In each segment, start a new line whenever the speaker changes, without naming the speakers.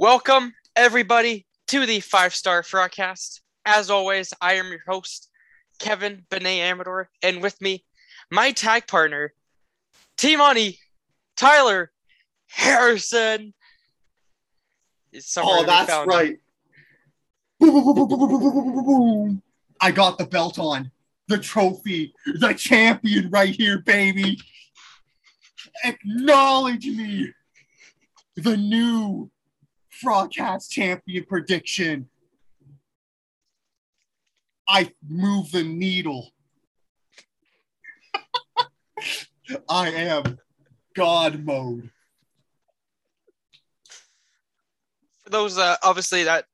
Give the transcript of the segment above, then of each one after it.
Welcome, everybody, to the Five Star Broadcast. As always, I am your host, Kevin Benet Amador, and with me, my tag partner, T Money, Tyler Harrison.
Oh, that's right. Boom, boom, boom, boom, boom, boom, boom, boom, boom, boom. I got the belt on, the trophy, the champion right here, baby. Acknowledge me, the new broadcast champion prediction. I move the needle. I am God mode.
For those, uh, obviously, that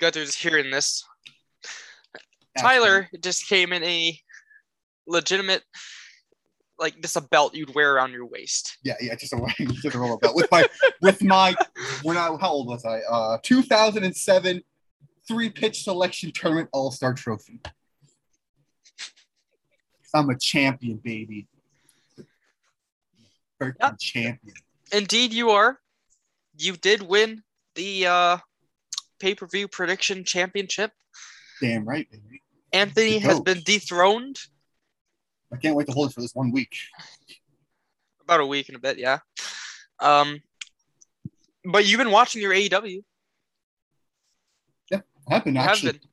are hearing this, Tyler just came in a legitimate, like, just a belt you'd wear around your waist.
Yeah, yeah, just a just a roller belt with my with my when I how old was I? Uh 2007 three pitch selection tournament all star trophy. I'm a champion, baby. Freaking
Yep.
champion.
Indeed, you are. You did win the uh, pay per view prediction championship.
Damn right, baby.
Anthony has been dethroned
I can't wait to hold it for this one week.
about a week and a bit, yeah. Um, but you've been watching your AEW.
Yeah, I have been
You
actually.
have been.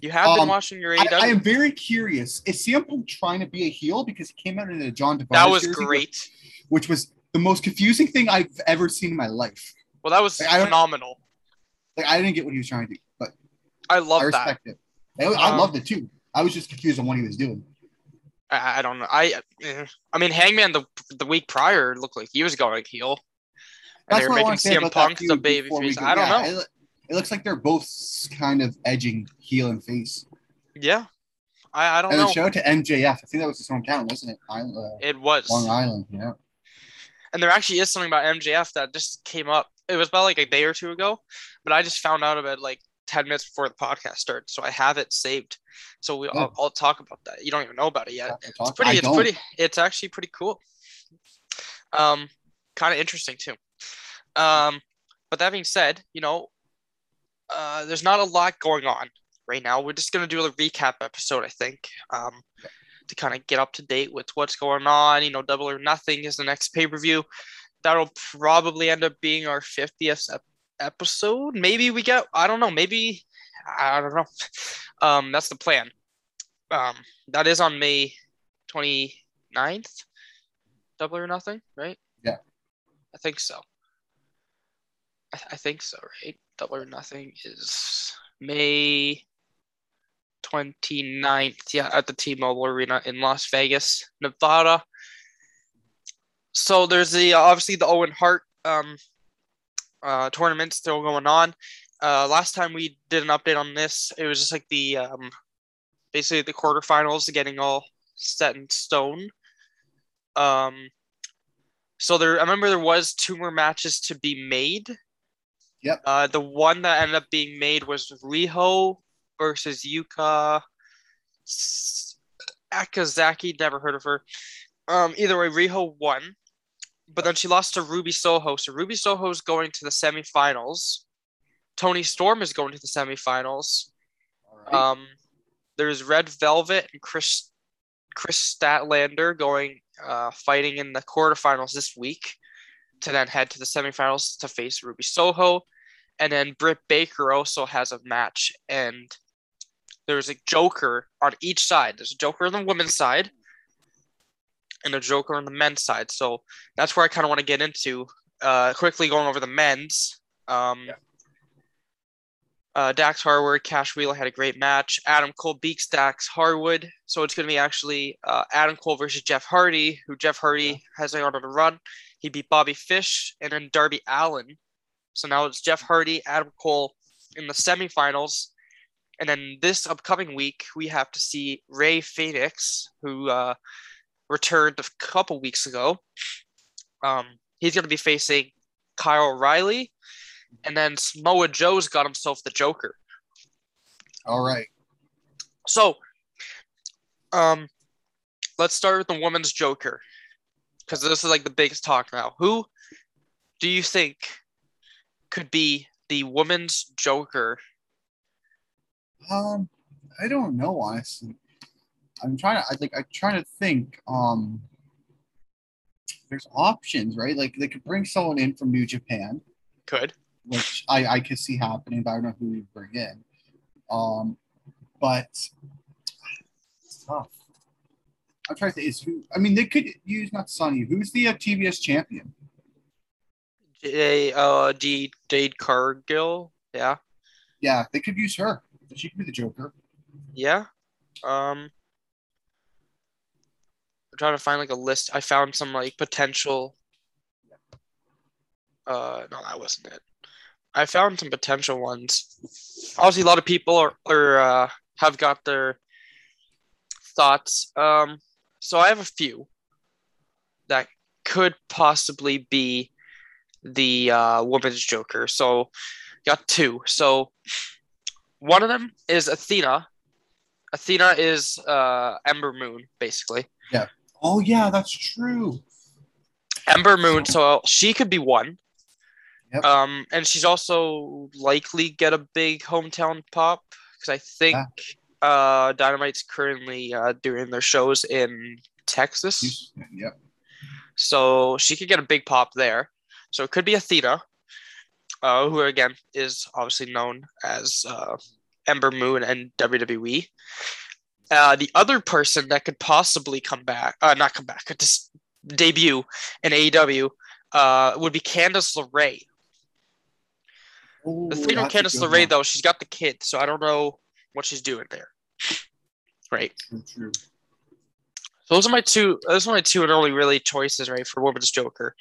You have been
Um,
watching your
I,
AEW.
I am very curious. Is CM Punk trying to be a heel because he came out in a John Tavares
that was great.
which was the most confusing thing I've ever seen in my life.
Well, that was
Like, I
phenomenal.
Like I didn't get what he was trying to do, but
I love
I
that.
respect it. I, I
Um,
loved it too. I was just confused on what he was doing.
I, I don't know. I. I mean, Hangman the the week prior looked like he was going heel. And
That's
they were
what
making CM Punk the baby face. I don't
yeah,
know.
It, it looks like they're both kind of edging heel and face.
Yeah, I, I don't
And
know.
then shout out to MJF. I think that was his hometown, wasn't it? Island, uh,
It was.
Long Island. Yeah.
And there actually is something about MJF that just came up. It was about like a day or two ago, but I just found out about it like 10 minutes before the podcast starts. So I have it saved. So we, I'll, I'll talk about that. You don't even know about it yet. It's pretty,
I
it's
don't.
pretty, it's actually pretty cool. Um, kind of interesting too. Um, but that being said, you know, uh, there's not a lot going on right now. We're just gonna do a recap episode, I think, um, to kind of get up to date with what's going on. You know, Double or Nothing is the next pay per view. That'll probably end up being our 50th ep- episode. Maybe we get, I don't know, maybe, I don't know. Um, that's the plan. Um, that is on May 29th. Double or Nothing, right?
Yeah.
I think so. I, I think so, right? Double or Nothing is May 29th. Yeah, at the T-Mobile Arena in Las Vegas, Nevada. So there's the obviously the Owen Hart um, uh, tournament still going on. Uh, last time we did an update on this, it was just like the um, basically the quarterfinals getting all set in stone. Um, so there, I remember there was two more matches to be made.
Yep.
Uh, the one that ended up being made was Riho versus Yuka Sakazaki. Never heard of her. Um, either way, Riho won, but then she lost to Ruby Soho. So Ruby Soho is going to the semifinals. Toni Storm is going to the semifinals.
Right.
Um, there's Red Velvet and Kris Kris Statlander going uh, fighting in the quarterfinals this week to then head to the semifinals to face Ruby Soho, and then Britt Baker also has a match, and there's a Joker on each side. There's a Joker on the women's side, and a Joker on the men's side. So that's where I kind of want to get into. Uh, quickly going over the men's. Um,
Yeah.
uh, Dax Harwood, Cash Wheeler had a great match. Adam Cole beats Dax Harwood. So it's going to be actually uh, Adam Cole versus Jeff Hardy, who Jeff Hardy has on a run. He beat Bobby Fish and then Darby Allin. So now it's Jeff Hardy, Adam Cole in the semifinals. And then this upcoming week, we have to see Rey Fenix, who uh, returned a couple weeks ago. Um, he's going to be facing Kyle O'Reilly. And then Samoa Joe's got himself the Joker.
All right.
So, um, let's start with the woman's Joker, because this is like the biggest talk now. Who do you think could be the woman's Joker?
Um, I don't know honestly. I'm trying to. I like. I'm trying to think. Um, there's options, right? Like they could bring someone in from New Japan,
Could.
which I I could see happening, but I don't know who we bring in. Um, but tough. I'm trying to think. Is who? I mean, they could use not Sonny. Who's the uh, TBS champion?
J uh D Jade Cargill. Yeah.
Yeah, they could use her. She could be the Joker.
Yeah. Um trying to find like a list. I found some like potential uh no that wasn't it. I found some potential ones. Obviously a lot of people are, are uh have got their thoughts. Um so I have a few that could possibly be the uh woman's Joker. So got two. So one of them is Athena. Athena is uh Ember Moon, basically.
Oh yeah, that's true.
Ember Moon, so she could be one.
Yep.
Um, and she's also likely get a big hometown pop because I think uh Dynamite's currently uh doing their shows in Texas.
Yep.
So she could get a big pop there. So it could be Athena, uh, who again is obviously known as uh, Ember Moon and WWE. Uh, the other person that could possibly come back, uh, not come back, could just debut in AEW, uh, would be Candice LeRae.
Ooh,
The thing with Candice LeRae
one.
though, she's got the kid, so I don't know what she's doing there. Right. So those are my two. Those are my two and only really choices, right, for Women's Joker.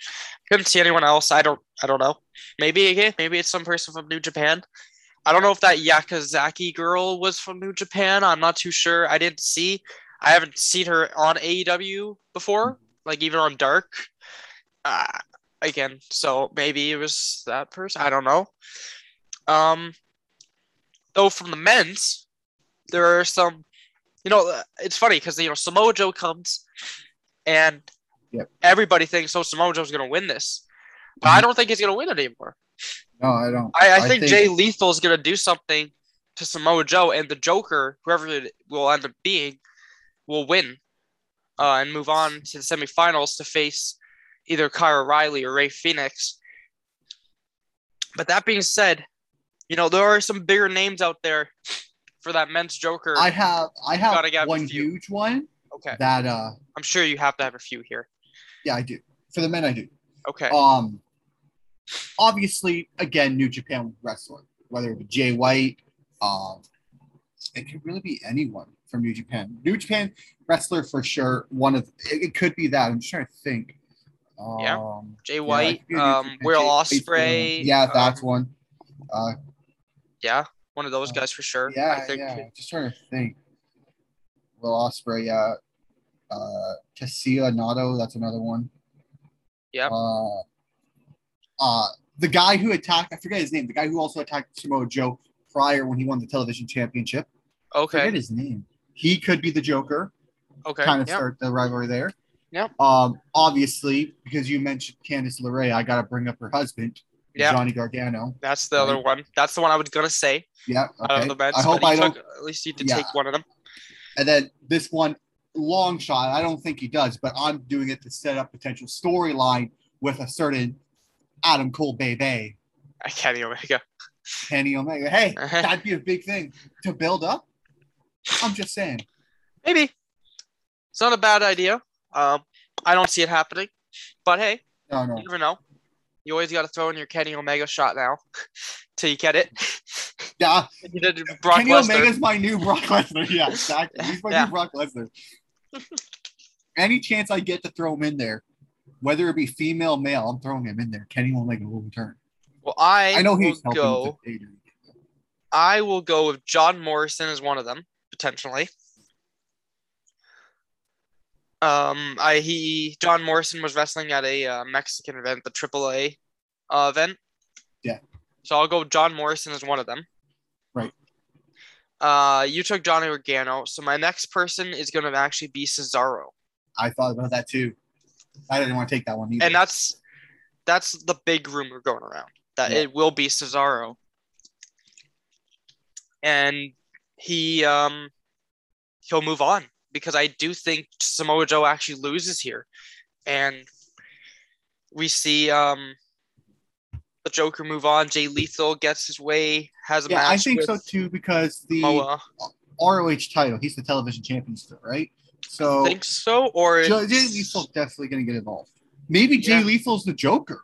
Couldn't see anyone else. I don't. I don't know. Maybe again. Maybe it's some person from New Japan. I don't know if that Yakazaki girl was from New Japan. I'm not too sure. I didn't see. I haven't seen her on AEW before, like even on Dark. Uh, again, so maybe it was that person. I don't know. Um, though from the men's, there are some you know, it's funny because you know Samoa Joe comes, and
Yep.
everybody thinks oh Samoa Joe's gonna win this, but I don't think he's gonna win it anymore.
No, I don't.
I, I,
I
think,
think-
Jay Lethal is gonna do something to Samoa Joe, and the Joker, whoever it will end up being, will win, uh, and move on to the semifinals to face either Kyle Riley or Rey Fenix. But that being said, you know there are some bigger names out there for that men's Joker.
I have I have
a
one huge one
okay,
that uh
I'm sure you have to have a few here.
yeah I do. For the men I do.
Okay.
Um obviously again New Japan wrestler, whether it be Jay White, um it could really be anyone from New Japan. New Japan wrestler for sure. One of it, it could be that. I'm just trying to think. Um,
Yeah. Jay White,
could a New
um, Will
Ospreay. Yeah, that's
um,
one. Uh,
Yeah, one of those
Uh,
guys for sure.
yeah,
I think.
yeah. Just trying to think. Will Ospreay, yeah. Uh, Tetsuya Naito, that's another one.
Yep.
Uh, uh, the guy who attacked, I forget his name. The guy who also attacked Samoa Joe prior when he won the television championship.
Okay.
Forget his name. He could be the Joker.
Okay.
Kind of
yeah.
start the rivalry there.
Yep.
Um, obviously, because you mentioned Candice LeRae, I got to bring up her husband,
Yeah.
Johnny Gargano.
That's the other one. That's the one I was gonna say
Yeah. Okay.
bench.
I hope I don't.
at least you did
Yeah.
take one of them.
And then this one, long shot. I don't think he does, but I'm doing it to set up potential storyline with a certain Adam Cole Bebe,
I can't even make a.
Kenny Omega. Hey,
Uh-huh.
that'd be a big thing to build up. I'm just saying.
Maybe. It's not a bad idea. Um, I don't see it happening, but hey,
No, no.
you never know. You always got to throw in your Kenny Omega shot now, till you get it.
Yeah,
you did Brock
Kenny
Lesnar.
Omega's my new Brock Lesnar. Yeah, exactly. He's my
Yeah.
new Brock Lesnar. Any chance I get to throw him in there, whether it be female, male, I'm throwing him in there. Kenny will return.
Well, I,
I know he's helping
go.
with the data.
I will go with John Morrison as one of them potentially. Um, I he John Morrison was wrestling at a uh, Mexican event, the AAA uh, event.
Yeah.
So I'll go John Morrison as one of them.
Right.
Uh, you took Johnny Organo, so my next person is going to actually be Cesaro,
I thought about that too. I didn't want to take that one either.
and that's that's the big rumor going around. that
Yeah.
it will be Cesaro. And he um he'll move on because I do think Samoa Joe actually loses here. And we see um the Joker move on. Jay Lethal gets his way, has a
Yeah,
match
I think so too because the
Samoa.
ROH title, he's the television champion still, right? So
think so, or
Jay Jay Lethal's definitely going to get involved. Maybe Jay
Yeah.
Lethal's the Joker.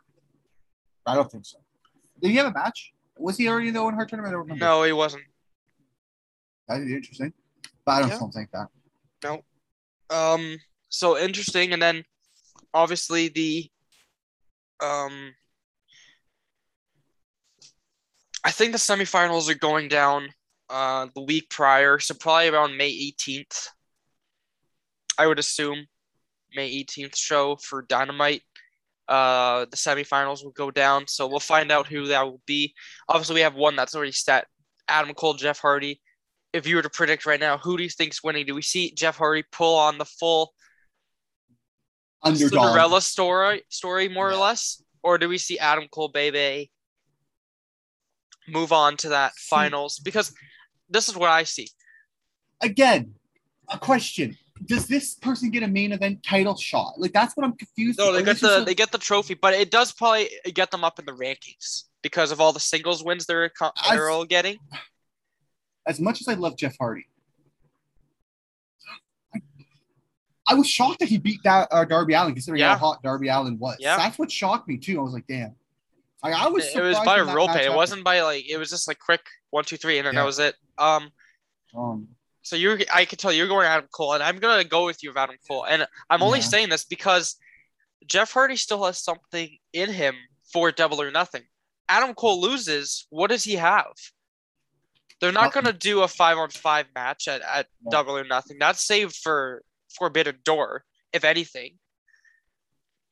I don't think so. Did he have a match? Was he already in the Owen Hart tournament? I don't remember.
no, he wasn't.
That'd be interesting. But I don't,
Yeah.
don't think that. No.
Um, so interesting, and then obviously the um, I think the semifinals are going down uh the week prior, so probably around May 18th. I would assume May 18th show for Dynamite. Uh, the semifinals will go down, so we'll find out who that will be. Obviously, we have one that's already set: Adam Cole, Jeff Hardy. If you were to predict right now, who do you think's winning? Do we see Jeff Hardy pull on the full
Underdog.
Cinderella story, story more or less, or do we see Adam Cole, baby, move on to that finals? Because this is what I see.
Again, a question. Does this person get a main event title shot? Like that's what I'm confused.
No, they get the
a-
they get the trophy, but it does probably get them up in the rankings because of all the singles wins they're they're all getting.
as much as I love Jeff Hardy, I, I was shocked that he beat that uh, Darby Allin, considering
Yeah.
how hot Darby Allin was.
Yeah.
That's what shocked me too. I was like, damn. Like, I was.
It was by a rope. It
happened.
wasn't by like it was just like quick one two three and then
Yeah.
that was it. Um,
Um,
so you're I can tell you're going Adam Cole, and I'm gonna go with you with Adam Cole, and I'm only
Yeah.
saying this because Jeff Hardy still has something in him for Double or Nothing. Adam Cole loses, what does he have? They're not gonna do a five on five match at, at. Double or Nothing. That's saved for Forbidden Door, if anything.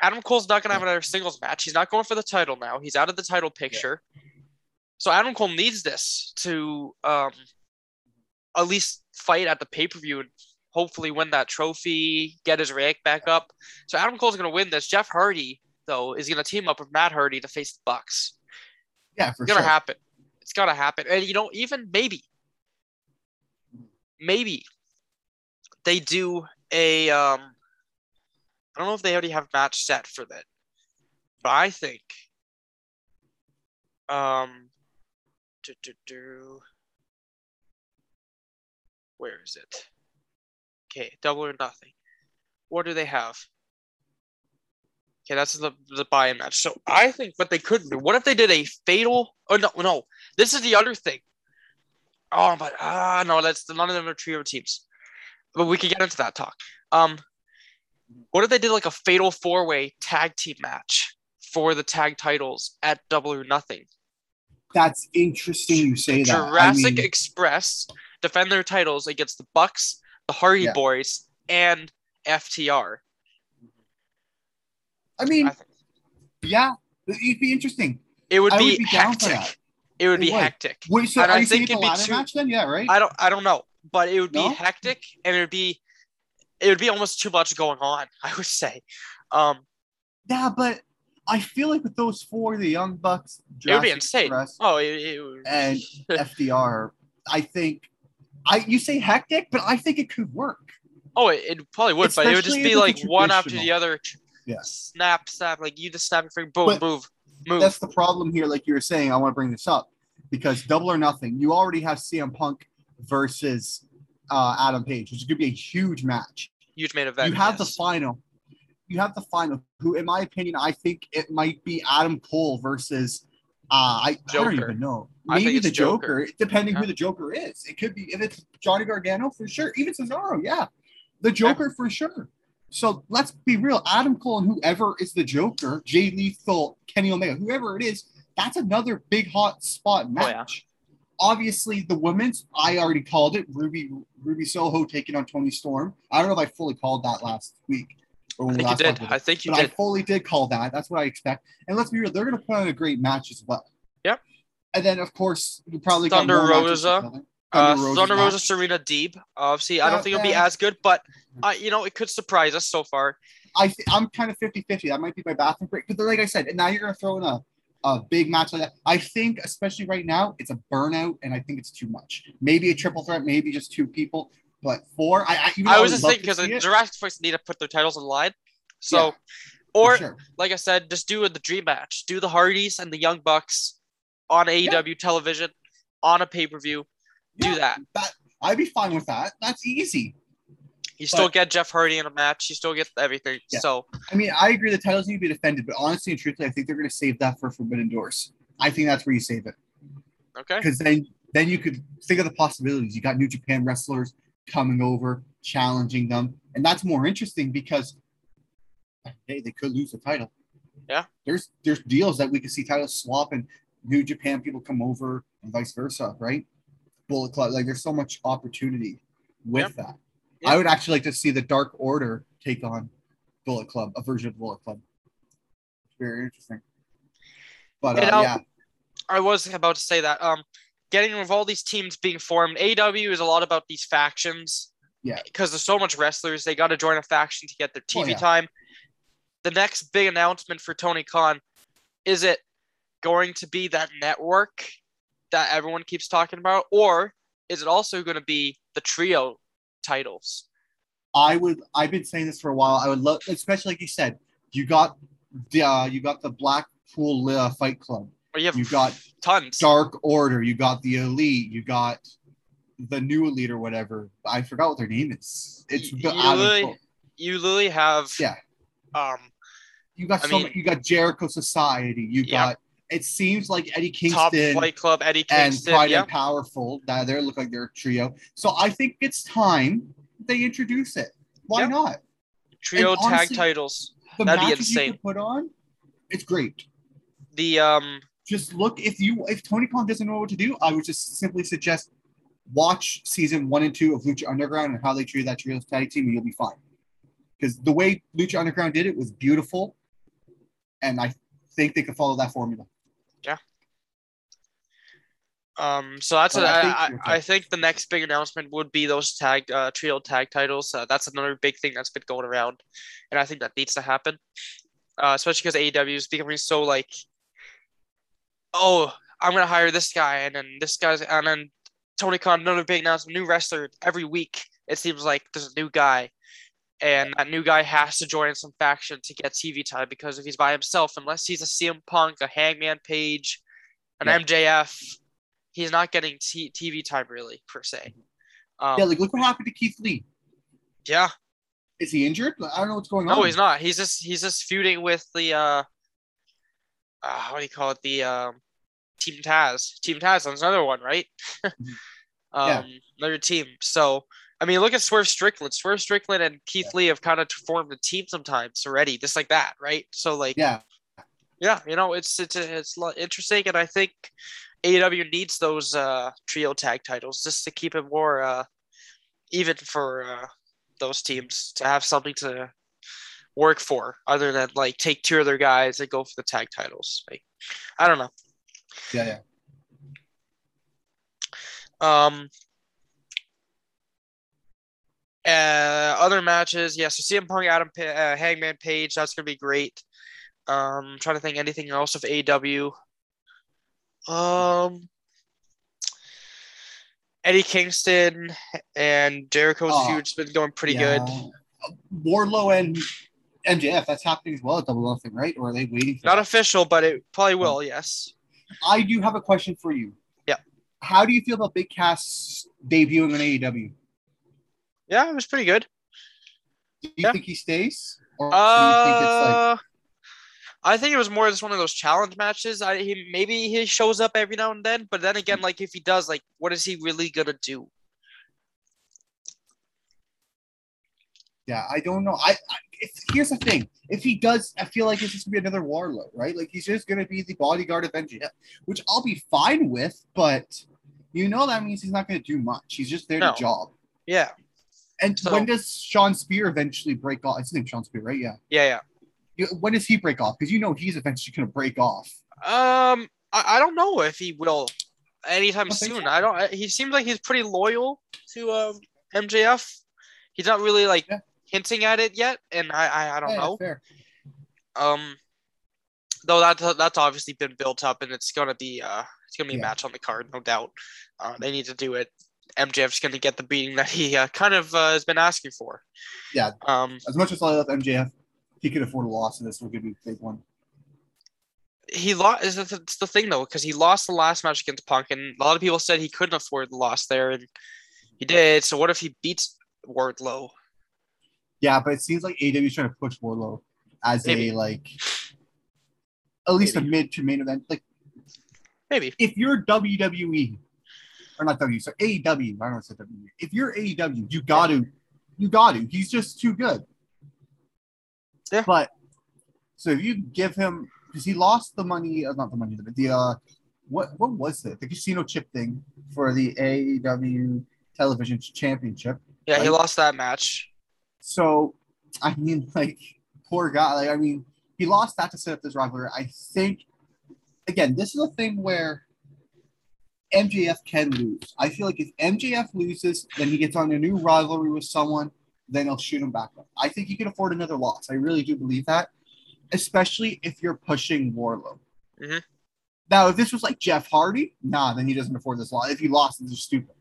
Adam Cole's not gonna have another singles match. He's not going for the title now. He's out of the title picture. So Adam Cole needs this to um at least fight at the pay per view and hopefully win that trophy, get his rank back up. So Adam Cole's gonna win this. Jeff Hardy though is gonna team up with Matt Hardy to face the Bucks.
yeah, for
It's gonna
sure.
happen. It's gonna happen. And you know, even maybe, maybe they do a um. I don't know if they already have a match set for that, but I think um. do, do, do. Where is it? Okay, double or nothing. What do they have? Okay, that's the the buy-in match. So I think what they could do. What if they did a fatal? Oh no, no. This is the other thing. Oh, but ah, no, that's none of them are trio teams. But we could get into that talk. Um, what if they did like a fatal four-way tag team match for the tag titles at Double or Nothing?
That's interesting. You say that. I
Jurassic
mean,
Express defend their titles against the Bucks, the Hardy
Yeah.
Boys, and FTR.
I mean,
I
yeah, it'd be interesting.
it would
I
be,
would be
hectic. It would
It
be
would.
hectic.
Wait, so
And I think it'd be too-
match then? Yeah, right.
I don't I don't know, but it would be
No?
hectic and it would be it would be almost too much going on, I would say. Um
yeah, but I feel like with those four, the Young Bucks,
it would be insane.
Express,
Oh, it, it would-
and FTR, I think. I you say hectic, but I think it could work.
oh, it, it probably would, but it would just be like one after the other.
Yeah.
Snap, snap, like you just snap finger, boom,
But
move, move.
That's the problem here. Like you were saying, I want to bring this up because double or nothing. You already have CM Punk versus uh, Adam Page, which is going to be a huge match.
Huge main event.
you have the final. You have the final. Who, in my opinion, I think it might be Adam Cole versus. Uh, I, I don't even know. Maybe the Joker, depending
Yeah.
who the Joker is. It could be if it's Johnny Gargano for sure. Even Cesaro, yeah, the Joker for sure. So let's be real. Adam Cole and whoever is the Joker, Jay Lethal, Kenny Omega, whoever it is, that's another big hot spot match.
yeah.
Obviously, the women's, I already called it. Ruby Ruby Soho taking on Toni Storm. I don't know if I fully called that last week. Or
I think you did. I think you
But I fully did call that. That's what I expect. And let's be real, they're going to put on a great match as well.
Yep.
And then, of course, you probably
Thunder
got
Rosa.
to fill in.
Uh, Thunder Rosa,
match.
Serena Deeb. Obviously, I don't think it'll be as good, but uh, you know, it could surprise us so far.
I th- I'm kind of 50 50. That might be my bathroom break. But like I said, and now you're going to throw in a a big match like that. I think, especially right now, it's a burnout, and I think it's too much. Maybe a triple threat, maybe just two people, but four. I I,
I was just thinking because
it,
Jurassic Fights need to put their titles on line. So,
Yeah,
or
sure.
like I said, just do the dream match. Do the Hardys and the Young Bucks on AEW television on a pay per view. Do that.
That I'd be fine with that. That's easy.
You still
But-
get Jeff Hardy in a match. You still get everything.
Yeah.
So
I mean, I agree the titles need to be defended, but honestly and truthfully, I think they're going to save that for Forbidden Doors. I think that's where you save it
okay,
because then then you could think of the possibilities. You got New Japan wrestlers coming over, challenging them, and that's more interesting because hey, they could lose the title.
Yeah.
there's there's deals that we could see titles swap and New Japan people come over and vice versa, right? Bullet Club, like there's so much opportunity with that.
Yeah.
I would actually like to see the Dark Order take on Bullet Club, a version of Bullet Club. Very interesting. But
You
uh,
know,
yeah,
I was about to say that. Um, getting with all these teams being formed, AW is a lot about these factions.
Yeah.
Because there's so much wrestlers, they got to join a faction to get their
Oh,
TV
yeah.
time. The next big announcement for Tony Khan is it going to be that network that everyone keeps talking about, or is it also going to be the trio titles?
I would. I've been saying this for a while. I would love, especially like you said, you got the uh, you got the Blackpool uh, Fight Club,
you have
you got
tons.
Dark Order, you got the Elite, you got the new Elite or whatever. I forgot what their name is. It's
you
out
literally- You literally have
Yeah.
um
you got
I
so
mean-
many, you got Jericho Society, you
Yeah.
got. It seems like Eddie
top
Kingston
flight club Eddie
and
Kingston.
Pride
Yeah.
and Powerful. That they look like they're a trio. So I think it's time they introduce it. Why
Yeah.
not?
Trio
and
tag titles.
The
That'd be
matches you
insane.
can put on, it's great.
The um
Just look if you if Tony Khan doesn't know what to do, I would just simply suggest watch season one and two of Lucha Underground and how they treated that trios tag team, and you'll be fine. Because the way Lucha Underground did it was beautiful, and I think they could follow that formula. Yeah.
Um so that's
But
a,
I
I,
think
I, I think the next big announcement would be those tag uh, trio tag titles. Uh, that's another big thing that's been going around, and I think that needs to happen, uh, especially because AEW is becoming so like, oh, I'm gonna hire this guy, and then this guy's, and then Tony Khan, another big announcement, new wrestler every week. It seems like there's a new guy, and that new guy has to join some faction to get TV time because if he's by himself, unless he's a CM Punk, a Hangman Page, an
Yeah.
MJF, he's not getting t- TV time really per se. Um,
yeah, like look what happened to Keith Lee.
yeah,
Is he injured? I don't know what's going on.
no, he's not. He's just he's just feuding with the uh, uh what do you call it? The um, Team Taz. Team Taz. That's another one, right? um,
Yeah.
another team. So I mean, look at Swerve Strickland. Swerve Strickland and Keith Lee have kind of formed a team sometimes already, just like that, right? So like,
Yeah,
yeah, you know, it's it's it's interesting, and I think AEW needs those uh trio tag titles just to keep it more uh even for uh those teams to have something to work for other than like take two other guys and go for the tag titles. Like, I don't know.
yeah, yeah.
Um. Uh, other matches, yeah. So CM Punk, Adam, Pa- uh, Hangman Page, that's gonna be great. Um, trying to think anything else of AW. Um, Eddie Kingston and Jericho's feud's been going pretty
Yeah.
good.
Wardlow and MJF, that's happening as well at Double Nothing, right? Or are they waiting for
Not
that?
official, but it probably will. Yes.
I do have a question for you.
Yeah.
How do you feel about Big Cass debuting on AEW?
Yeah, it was pretty good.
Do you
Yeah.
think he stays? Or do you think it's like
Uh, I think it was more just one of those challenge matches. I he maybe he shows up every now and then, but then again, like if he does, like what is he really gonna do?
Yeah, I don't know. I, I here's the thing: if he does, I feel like it's just gonna be another Wardlow, right? Like he's just gonna be the bodyguard of MJF, which I'll be fine with. But you know that means he's not gonna do much. He's just there
No.
to job.
Yeah,
And
So-
when does Sean Spear eventually break off? His name Sean Spear, right? Yeah.
yeah,
You- When does he break off? Because you know he's eventually gonna break off.
Um, I, I don't know if he will anytime
I
soon.
so.
I don't. I- He seems like he's pretty loyal to um MJF. He's not really like
Yeah.
Hinting at it yet, and I I, I don't
Yeah,
know.
Fair.
Um, though that that's obviously been built up and it's gonna be uh it's gonna be a match on the card, no doubt. Uh, they need to do it. MJF's gonna get the beating that he uh, kind of uh, has been asking for.
Yeah.
Um,
As much as I love MJF, he could afford a loss, and this will give you a big one.
he lost. Is the, it's the thing though, because he lost the last match against Punk, and a lot of people said he couldn't afford the loss there, and he did. So what if he beats Wardlow?
Yeah, but it seems like AEW is trying to push Wardlow as
Maybe.
a like at least
Maybe.
a mid to main event. Like
Maybe.
if you're WWE or not W, so AEW, I don't want to say WWE. If you're AEW, you got to, you got to. He's just too good.
Yeah.
But so if you give him because he lost the money, uh, not the money, but the uh, what what was it? The casino chip thing for the AEW Television Championship.
Yeah, he lost that match.
So, I mean, like, poor guy. Like, I mean, he lost that to set up this rivalry. I think, again, this is a thing where MJF can lose. I feel like if MJF loses, then he gets on a new rivalry with someone, then he'll shoot him back up. I think he can afford another loss. I really do believe that, especially if you're pushing Wardlow.
Mhm.
Now, if this was like Jeff Hardy, nah, then he doesn't afford this loss. If he lost, it's just stupid.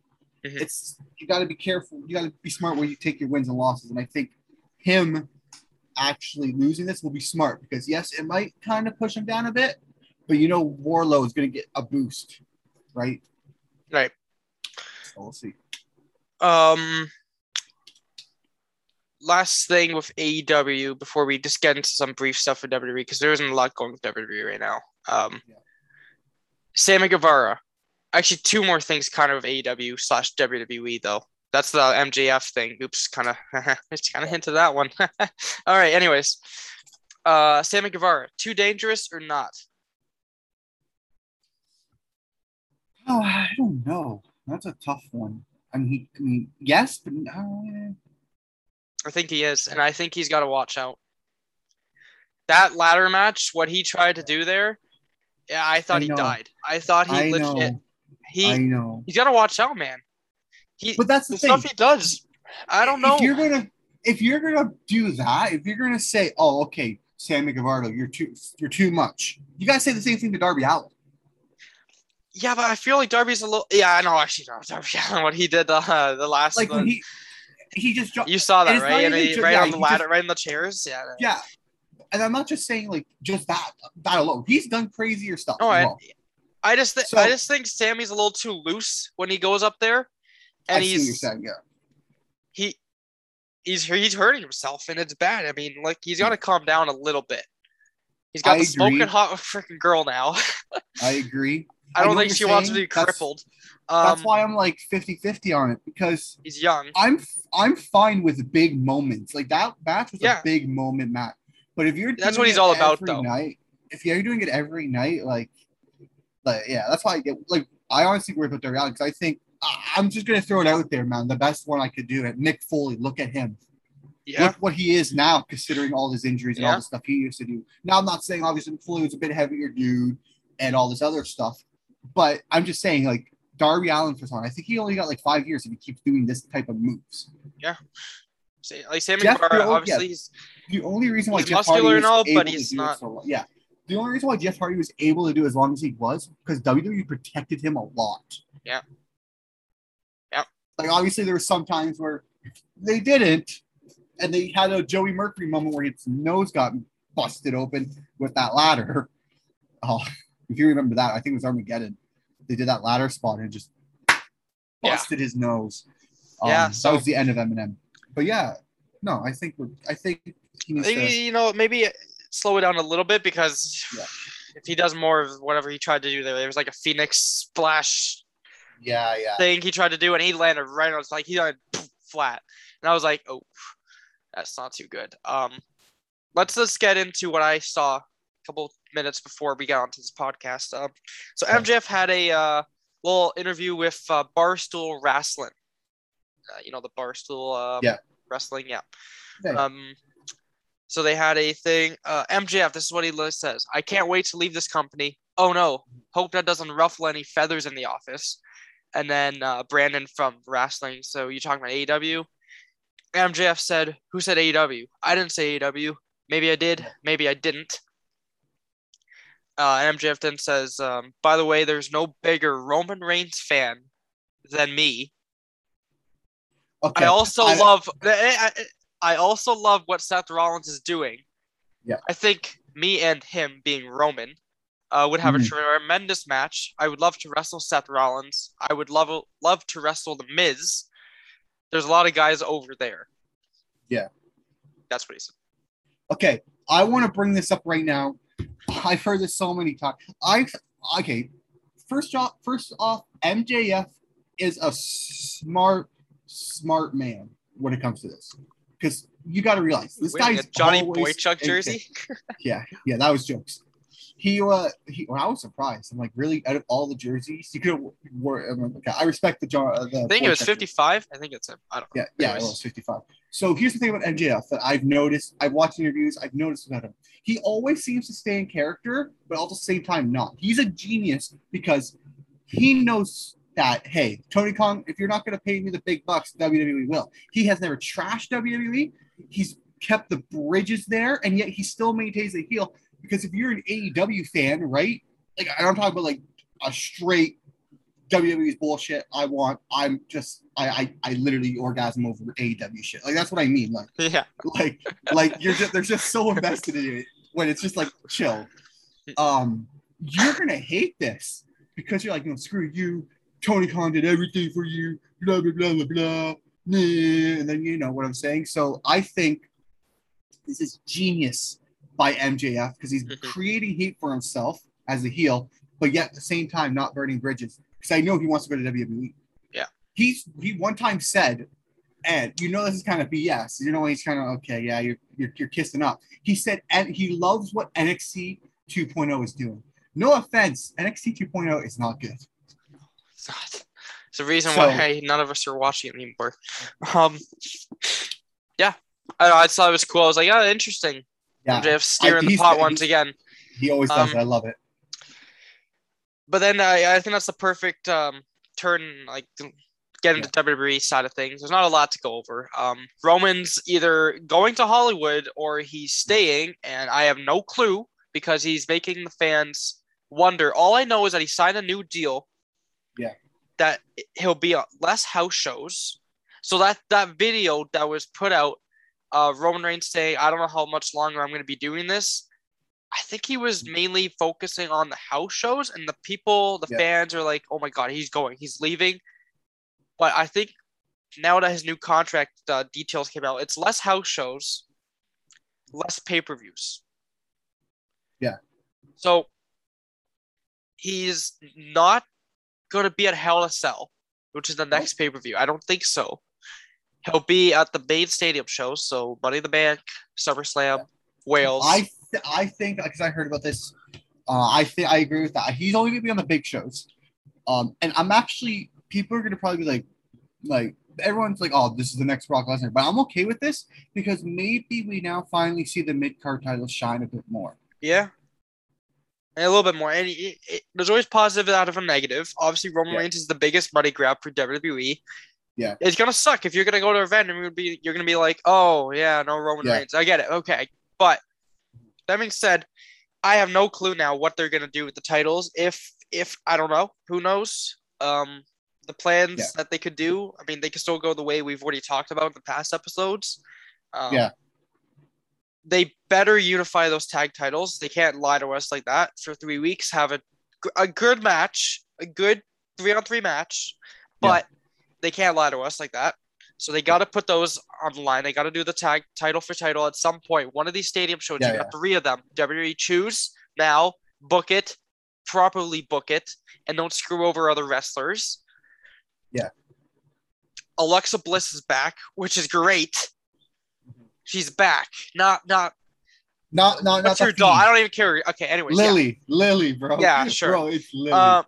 Mhm.
It's you got to be careful. You got to be smart where you take your wins and losses. And I think him actually losing this will be smart because yes, it might kind of push him down a bit, but you know Wardlow is going to get a boost, right?
Right.
So we'll see.
Um, last thing with AEW before we just get into some brief stuff with WWE because there isn't a lot going with WWE right now. Um,
Yeah.
Sammy Guevara. Actually, two more things kind of AEW slash WWE though. That's the MJF thing. Oops, kind of, just kind of hinted that one. All right. Anyways, uh, Sammy Guevara, too dangerous or not?
Oh, I don't know. That's a tough one. I mean, he, I mean yes, but uh,
I think he is, and I think he's got to watch out. That ladder match, what he tried to do there, yeah, I thought
I
he died. I thought he
I
legit.
know.
He
I know.
he's got to watch out, man. He
But that's
the
the thing.
stuff he does. I don't know.
If you're gonna if you're gonna do that, if you're gonna say, "Oh, okay, Sammy Guevara, you're too you're too much," you gotta say the same thing to Darby Allin.
Yeah, but I feel like Darby's a little. Yeah, I know. Actually, no, Darby Allin, what he did uh, the last.
Like he he just jo-
you saw that right? And he,
ju-
right
yeah,
on the ladder,
just-
right in the chairs. Yeah.
yeah. And I'm not just saying like just that that alone. He's done crazier stuff.
I,
well.
I just th-
So-
I just think Sammy's a little too loose when he goes up there, and
I see what you're
he's
saying. Yeah.
he he's he's hurting himself and it's bad. I mean, like he's got to calm down a little bit. He's got
I
the smoking hot freaking girl now.
I agree.
I don't think she wants to be
That's-
crippled. Um,
That's why I'm like 50-50 on it because
he's young.
I'm I'm fine with big moments. Like that match was
Yeah.
a big moment match. But if you're
That's what he's all about, though.
Night, if you're doing it every night, like, like yeah, that's why I get like I honestly worry about Darby Allin because I think I'm just gonna throw it out there, man. The best one I could do at Mick Foley, look at him.
Yeah,
Look what he is now, considering all his injuries and all the stuff he used to do. Now I'm not saying obviously Foley was a bit heavier dude and all this other stuff, but I'm just saying like Darby Allin for someone. I think he only got like five years if he keeps doing this type of moves.
Yeah. like Sammy
Jeff
Guevara, obviously
yeah.
he's
The only reason why
He's
Jeff Hardy
muscular
was
and all, but he's not-
so yeah. The only reason why Jeff Hardy was able to do as long as he was because WWE protected him a lot.
Yeah. Yeah.
Like obviously there were some times where they didn't, and they had a Joey Mercury moment where his nose got busted open with that ladder. Oh, if you remember that, I think it was Armageddon. They did that ladder spot and just
Yeah.
busted his nose. Um,
Yeah,
that
so-
was the end of MNM. But yeah, no, I think we're, I think he needs to.
you know maybe slow it down a little bit because
Yeah.
if he does more of whatever he tried to do there, there was like a Phoenix splash
Yeah, yeah.
thing he tried to do, and he landed right on. It's like he landed flat, and I was like, oh, that's not too good. Um, let's just get into what I saw a couple minutes before we got onto this podcast. Um, so MJF had a uh, little interview with uh, Barstool Wrestling. Uh, you know the Barstool uh,
Yeah.
Wrestling, yeah.
Yeah.
Um, so they had a thing. Uh, MJF, this is what he says. I can't wait to leave this company. Oh no, hope that doesn't ruffle any feathers in the office. And then uh, Brandon from wrestling. So you're talking about AEW. MJF said, "Who said AEW? I didn't say AEW. Maybe I did. Maybe I didn't." Uh, MJF then says, um, "By the way, there's no bigger Roman Reigns fan than me.
Okay.
I also
I-
love. I, I- I also love what Seth Rollins is doing.
Yeah.
I think me and him being Roman uh, would have
Mhm.
a tremendous match. I would love to wrestle Seth Rollins. I would love love to wrestle The Miz. There's a lot of guys over there.
Yeah.
That's what he said.
Okay, I want to bring this up right now. I've heard this so many times. I okay. First off, first off, MJF is a smart, smart man when it comes to this. Because you got to realize this guy's
Johnny Boychuk jersey.
Yeah, yeah, that was jokes. He, uh, he. Well, I was surprised. I'm like, really? Out of all the jerseys, you could have wore. Like, okay, I respect the John. Uh, the
I think it was
Boychuk
55. I think it's him. I don't know.
yeah, yeah, it was 55. So here's the thing about MJF that I've noticed. I've watched interviews. I've noticed about him. He always seems to stay in character, but at the same time not. He's a genius because he knows that hey, Tony Khan, if you're not going to pay me the big bucks, WWE will. He has never trashed WWE. He's kept the bridges there, and yet he still maintains a heel. Because if you're an AEW fan, right? Like I'm talking about like a straight WWE's bullshit. I want. I'm just. I. I. I literally orgasm over AEW shit. Like that's what I mean. Like.
Yeah.
Like. Like you're just. They're just so invested in it when it's just like chill. Um. You're gonna hate this because you're like, you know, screw you. Tony Khan did everything for you. Blah blah blah blah blah. And then you know what I'm saying. So I think this is genius by MJF because he's
Mhm.
creating heat for himself as a heel, but yet at the same time not burning bridges. Because I know he wants to go to WWE.
Yeah.
He's he one time said, and you know this is kind of BS. You know he's kind of okay, yeah, you're, you're you're kissing up. He said and he loves what NXT 2.0 is doing. No offense, NXT 2.0 is not good.
It's the reason
So-
why none of us are watching it anymore. Um, yeah, I, I thought it was cool. I was like, oh, interesting.
Yeah,
MJF steering the pot once again.
he always does.
um,
it. I love it.
But then I, I think that's the perfect um, turn, like to get into WWE side of things. There's not a lot to go over. Um, Roman's either going to Hollywood or he's staying, and I have no clue because he's making the fans wonder. All I know is that he signed a new deal.
Yeah.
That he'll be on less house shows. So that that video that was put out, uh, Roman Reigns saying, "I don't know how much longer I'm going to be doing this." I think he was mainly focusing on the house shows, and the people, the
Yeah.
fans are like, "Oh my god, he's going, he's leaving." But I think now that his new contract uh, details came out, it's less house shows, less pay per views.
Yeah.
So he's not going to be at Hell in a Cell, which is the next pay per view. I don't think so. He'll be at the main stadium shows, so Money in the Bank, SummerSlam, Wales.
I th- I think because I heard about this, uh, I think I agree with that. He's only gonna be on the big shows, um, and I'm actually people are gonna probably be like, like everyone's like, oh, this is the next Brock Lesnar, but I'm okay with this because maybe we now finally see the mid card title shine a bit more.
Yeah. A little bit more. And it, it, there's always positive out of a negative. Obviously, Roman
Yeah.
Reigns is the biggest money grab for WWE.
Yeah.
It's gonna suck if you're gonna go to an event and you're gonna be you're gonna be like, oh yeah, no Roman
Yeah.
Reigns. I get it. Okay. But that being said, I have no clue now what they're gonna do with the titles. If if I don't know, who knows? Um the plans
Yeah.
that they could do. I mean, they could still go the way we've already talked about in the past episodes. Um,
Yeah.
They better unify those tag titles. They can't lie to us like that for three weeks. Have a, a good match, a good three on three match,
Yeah.
but they can't lie to us like that. So they got to put those on the line. They got to do the tag title for title at some point. One of these stadium shows,
Yeah,
you got three of them. WWE choose now, book it, properly book it, and don't screw over other wrestlers.
Yeah.
Alexa Bliss is back, which is great. She's back. Not not
Not not
what's
not
your doll? I don't even care. Okay, anyways. yeah.
Lily, Lily, bro.
Yeah, sure.
Bro, it's Lily.
Um,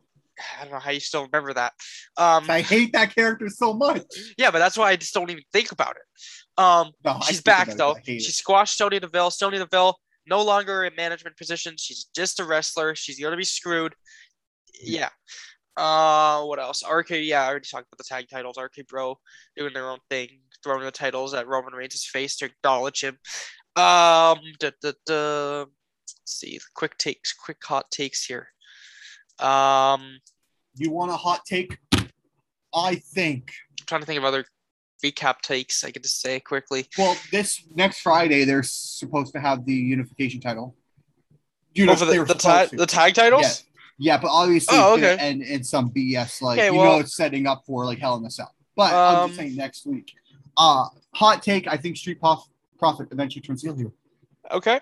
I don't know how you still remember that. Um,
I hate that character so much.
yeah, but that's why I just don't even think about it. Um,
No,
she's back though.
but I hate
She squashed Sonya Deville. Sonya Deville no longer in management position. She's just a wrestler. She's gonna be screwed. Yeah. Uh, what else? RK. Yeah, I already talked about the tag titles. RK Bro doing their own thing, throwing the titles at Roman Reigns' face to acknowledge him. Um, da, da, da. let's see, quick takes, quick hot takes here. Um,
You want a hot take? I think.
I'm trying to think of other recap takes I get to say quickly.
Well, this next Friday they're supposed to have the unification title. You
Over
they
the the, ta- the tag titles.
Yeah. Yeah, but obviously
Oh, okay.
end in some BS like
Okay,
you
well-
know it's setting up for like Hell in a Cell. But I'm
Um,
just saying next week. Uh hot take, I think Street Prof- Profit eventually turns heel here.
Okay.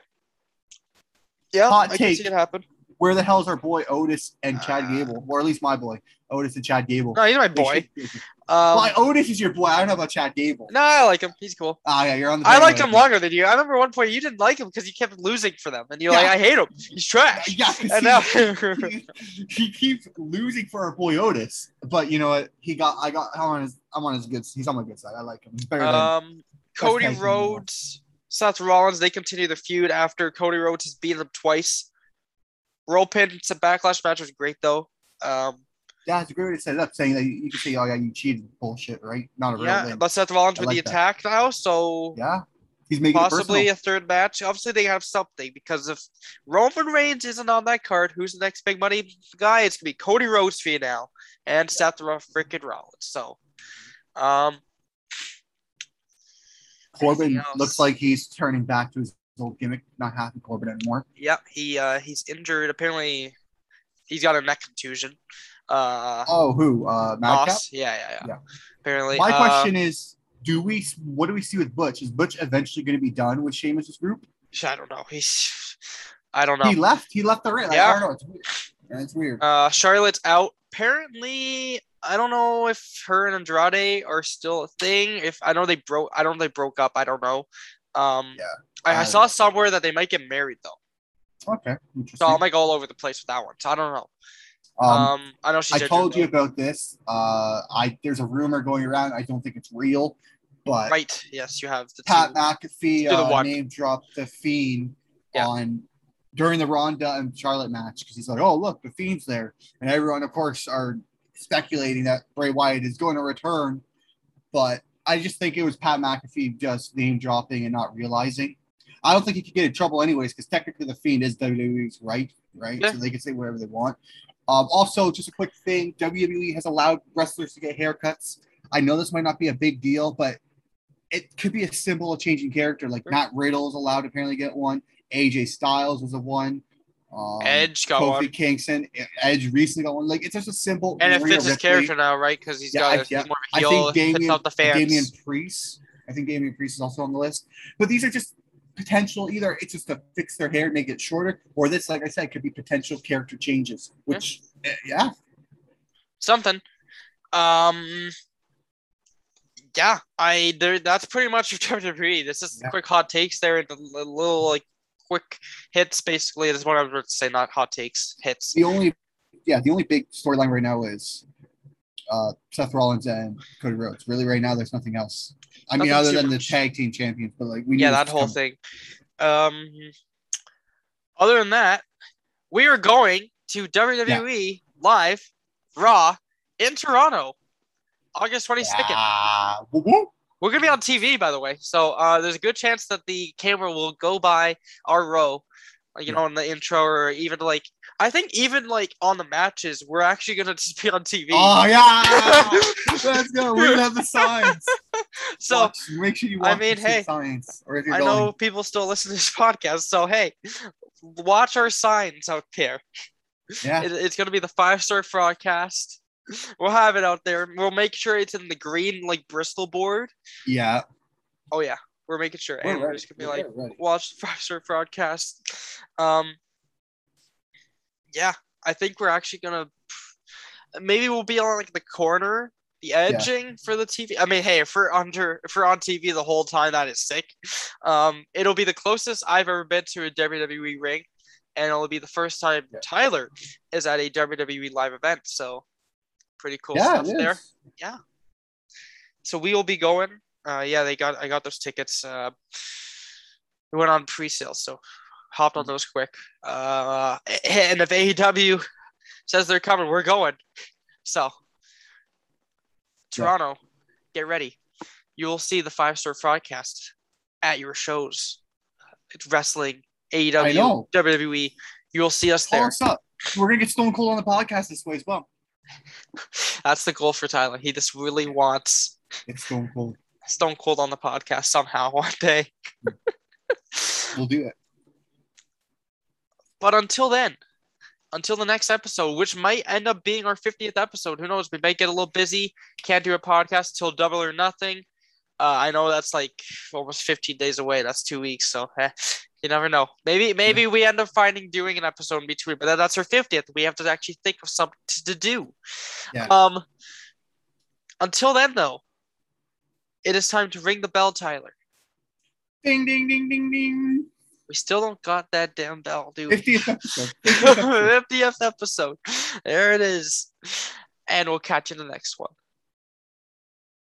Yeah,
Hot
I can
take.
see it happen.
Where the hell is our boy Otis and Chad
Uh,
Gable? Or at least my boy, Otis and Chad Gable.
No, he's my boy.
should-
Um,
Well, Otis is your boy. I don't know about Chad Gable.
no, I like him. He's cool.
Ah, yeah, you're on the.
I liked him
bandwagon.
longer than you. I remember one point you didn't like him because he kept losing for them, and you're
Yeah.
like, "I hate him. He's trash."
Yeah, 'cause
And
he-
now,
he, he keeps losing for our boy Otis, but you know what? He got. I got. I'm on his. I'm on his good. He's on my good side. I like him. He's better than.
um, Cody
tag team
Rhodes, Seth Rollins, they continue the feud after Cody Rhodes has beaten them twice. Roll pin to backlash match was great though. Um,
yeah, it's a great way to set it up, saying that you, can say, "Oh yeah, you cheated." Bullshit, right? Not a real
yeah,
win.
but Seth Rollins
I
with the
that.
attack now, so
Yeah, he's making
possibly a third match. Obviously, they have something because if Roman Reigns isn't on that card, who's the next big money guy? It's gonna be Cody Rhodes for you now, and Seth freaking Rollins. So, um.
Corbin looks like he's turning back to his old gimmick. Not happy Corbin anymore.
yeah, he uh he's injured. Apparently, he's got a neck contusion. Uh,
Oh, who? Uh, Madcap.
Yeah, yeah, yeah.
Yeah.
Apparently,
My
uh,
question is, do we? What do we see with Butch? Is Butch eventually going to be done with Sheamus's group?
I don't know. He's, I don't know.
He left. He left the ring. Like,
Yeah.
I don't know. It's weird. Yeah, it's weird.
Uh, Charlotte's out. Apparently, I don't know if her and Andrade are still a thing. If I know they broke, I don't know they broke up. I don't know. Um,
Yeah,
I, I
I-
saw somewhere that they might get married though.
okay,
So. I might go all over the place with that one. So I don't know.
um,
Um, I know she's.
I told you
though.
about this. Uh, I there's a rumor going around. I don't think it's real, but
Right. Yes, you have the
Pat
two.
McAfee uh, name dropped the Fiend
Yeah.
on during the Ronda and Charlotte match because he's like, "Oh, look, the Fiend's there," and everyone, of course, are speculating that Bray Wyatt is going to return. But I just think it was Pat McAfee just name dropping and not realizing. I don't think he could get in trouble anyways because technically the Fiend is WWE's right, right?
Yeah.
So they can say whatever they want. Um, also, just a quick thing: WWE has allowed wrestlers to get haircuts. I know this might not be a big deal, but it could be a symbol of changing character. Like
Sure.
Matt Riddle is allowed to apparently get one. AJ Styles was a one. Um,
Edge got
Kofi
one.
Kingston, Edge recently got one. Like it's just a symbol.
And it fits his character now, right? Because he's
Yeah,
got
I-
a, he's
yeah.
more of
I
a heel.
think
Fits
Damian,
the fans.
Damian Priest. I think Damian Priest is also on the list. But these are just potential. Either it's just to fix their hair, make it shorter, or this, like I said, could be potential character changes. Which, eh, yeah,
something. Um, yeah, I there. That's pretty much WWE. This is
Yeah.
quick hot takes there, and a little like quick hits. Basically, this is what I was about to say. Not hot takes, hits.
the only, yeah, the only big storyline right now is uh, Seth Rollins and Cody Rhodes. Really, right now, there's nothing else. I mean, other than the tag team champions, but like we
Yeah, that whole
coming.
thing. Um, other than that, we are going to WWE live Raw in Toronto, August twenty second.
Yeah.
We're gonna be on TV, by the way, so uh, there's a good chance that the camera will go by our row, you know, in the intro, or even like I think even like on the matches, we're actually gonna just be on TV.
Oh yeah, let's go. We're gonna have the signs.
so
Watch- make sure you Watch
I
mean,
hey,
signs, or if you're
I
going,
know people still listen to this podcast, so hey, watch our signs out there.
yeah,
It, it's gonna be the five star broadcast. We'll have it out there. We'll make sure it's in the green like Bristol board.
yeah.
Oh yeah, we're making sure.
We're
and
ready.
be
We're
like,
ready.
watch the five star broadcast. Um, yeah, I think we're actually gonna maybe we'll be on like the corner, the edging for the TV. I mean, hey, if we're under if we're on TV the whole time, that is sick. Um, it'll be the closest I've ever been to a WWE ring, and it'll be the first time
Yeah.
Tyler is at a WWE live event. So pretty cool
yeah,
stuff there.
Yeah.
so we will be going. Uh, yeah, they got I got those tickets. Uh, we went on pre-sale, so hopped on those quick. Uh, and if AEW says they're coming, we're going. So Toronto, get ready. You will see the five star broadcast at your shows. It's wrestling AEW, WWE. You'll see us
Call
there.
us up. We're gonna get Stone Cold on the podcast this way as well.
That's the goal for Tyler. He just really wants
It's Stone Cold.
Stone Cold on the podcast somehow one day.
We'll do it.
But until then, until the next episode, which might end up being our 50th episode, who knows? We might get a little busy. Can't do a podcast until double or nothing. Uh, I know that's like almost 15 days away. That's two weeks. So eh, you never know. Maybe maybe we end up finding doing an episode in between, but that's our 50th. We have to actually think of something to do.
Yeah.
Um. Until then, though, it is time to ring the bell, Tyler.
Ding ding ding ding ding.
We still don't got that damn bell, dude. we?
50th episode. 50th episode.
50th episode. There it is. And we'll catch you in the next one.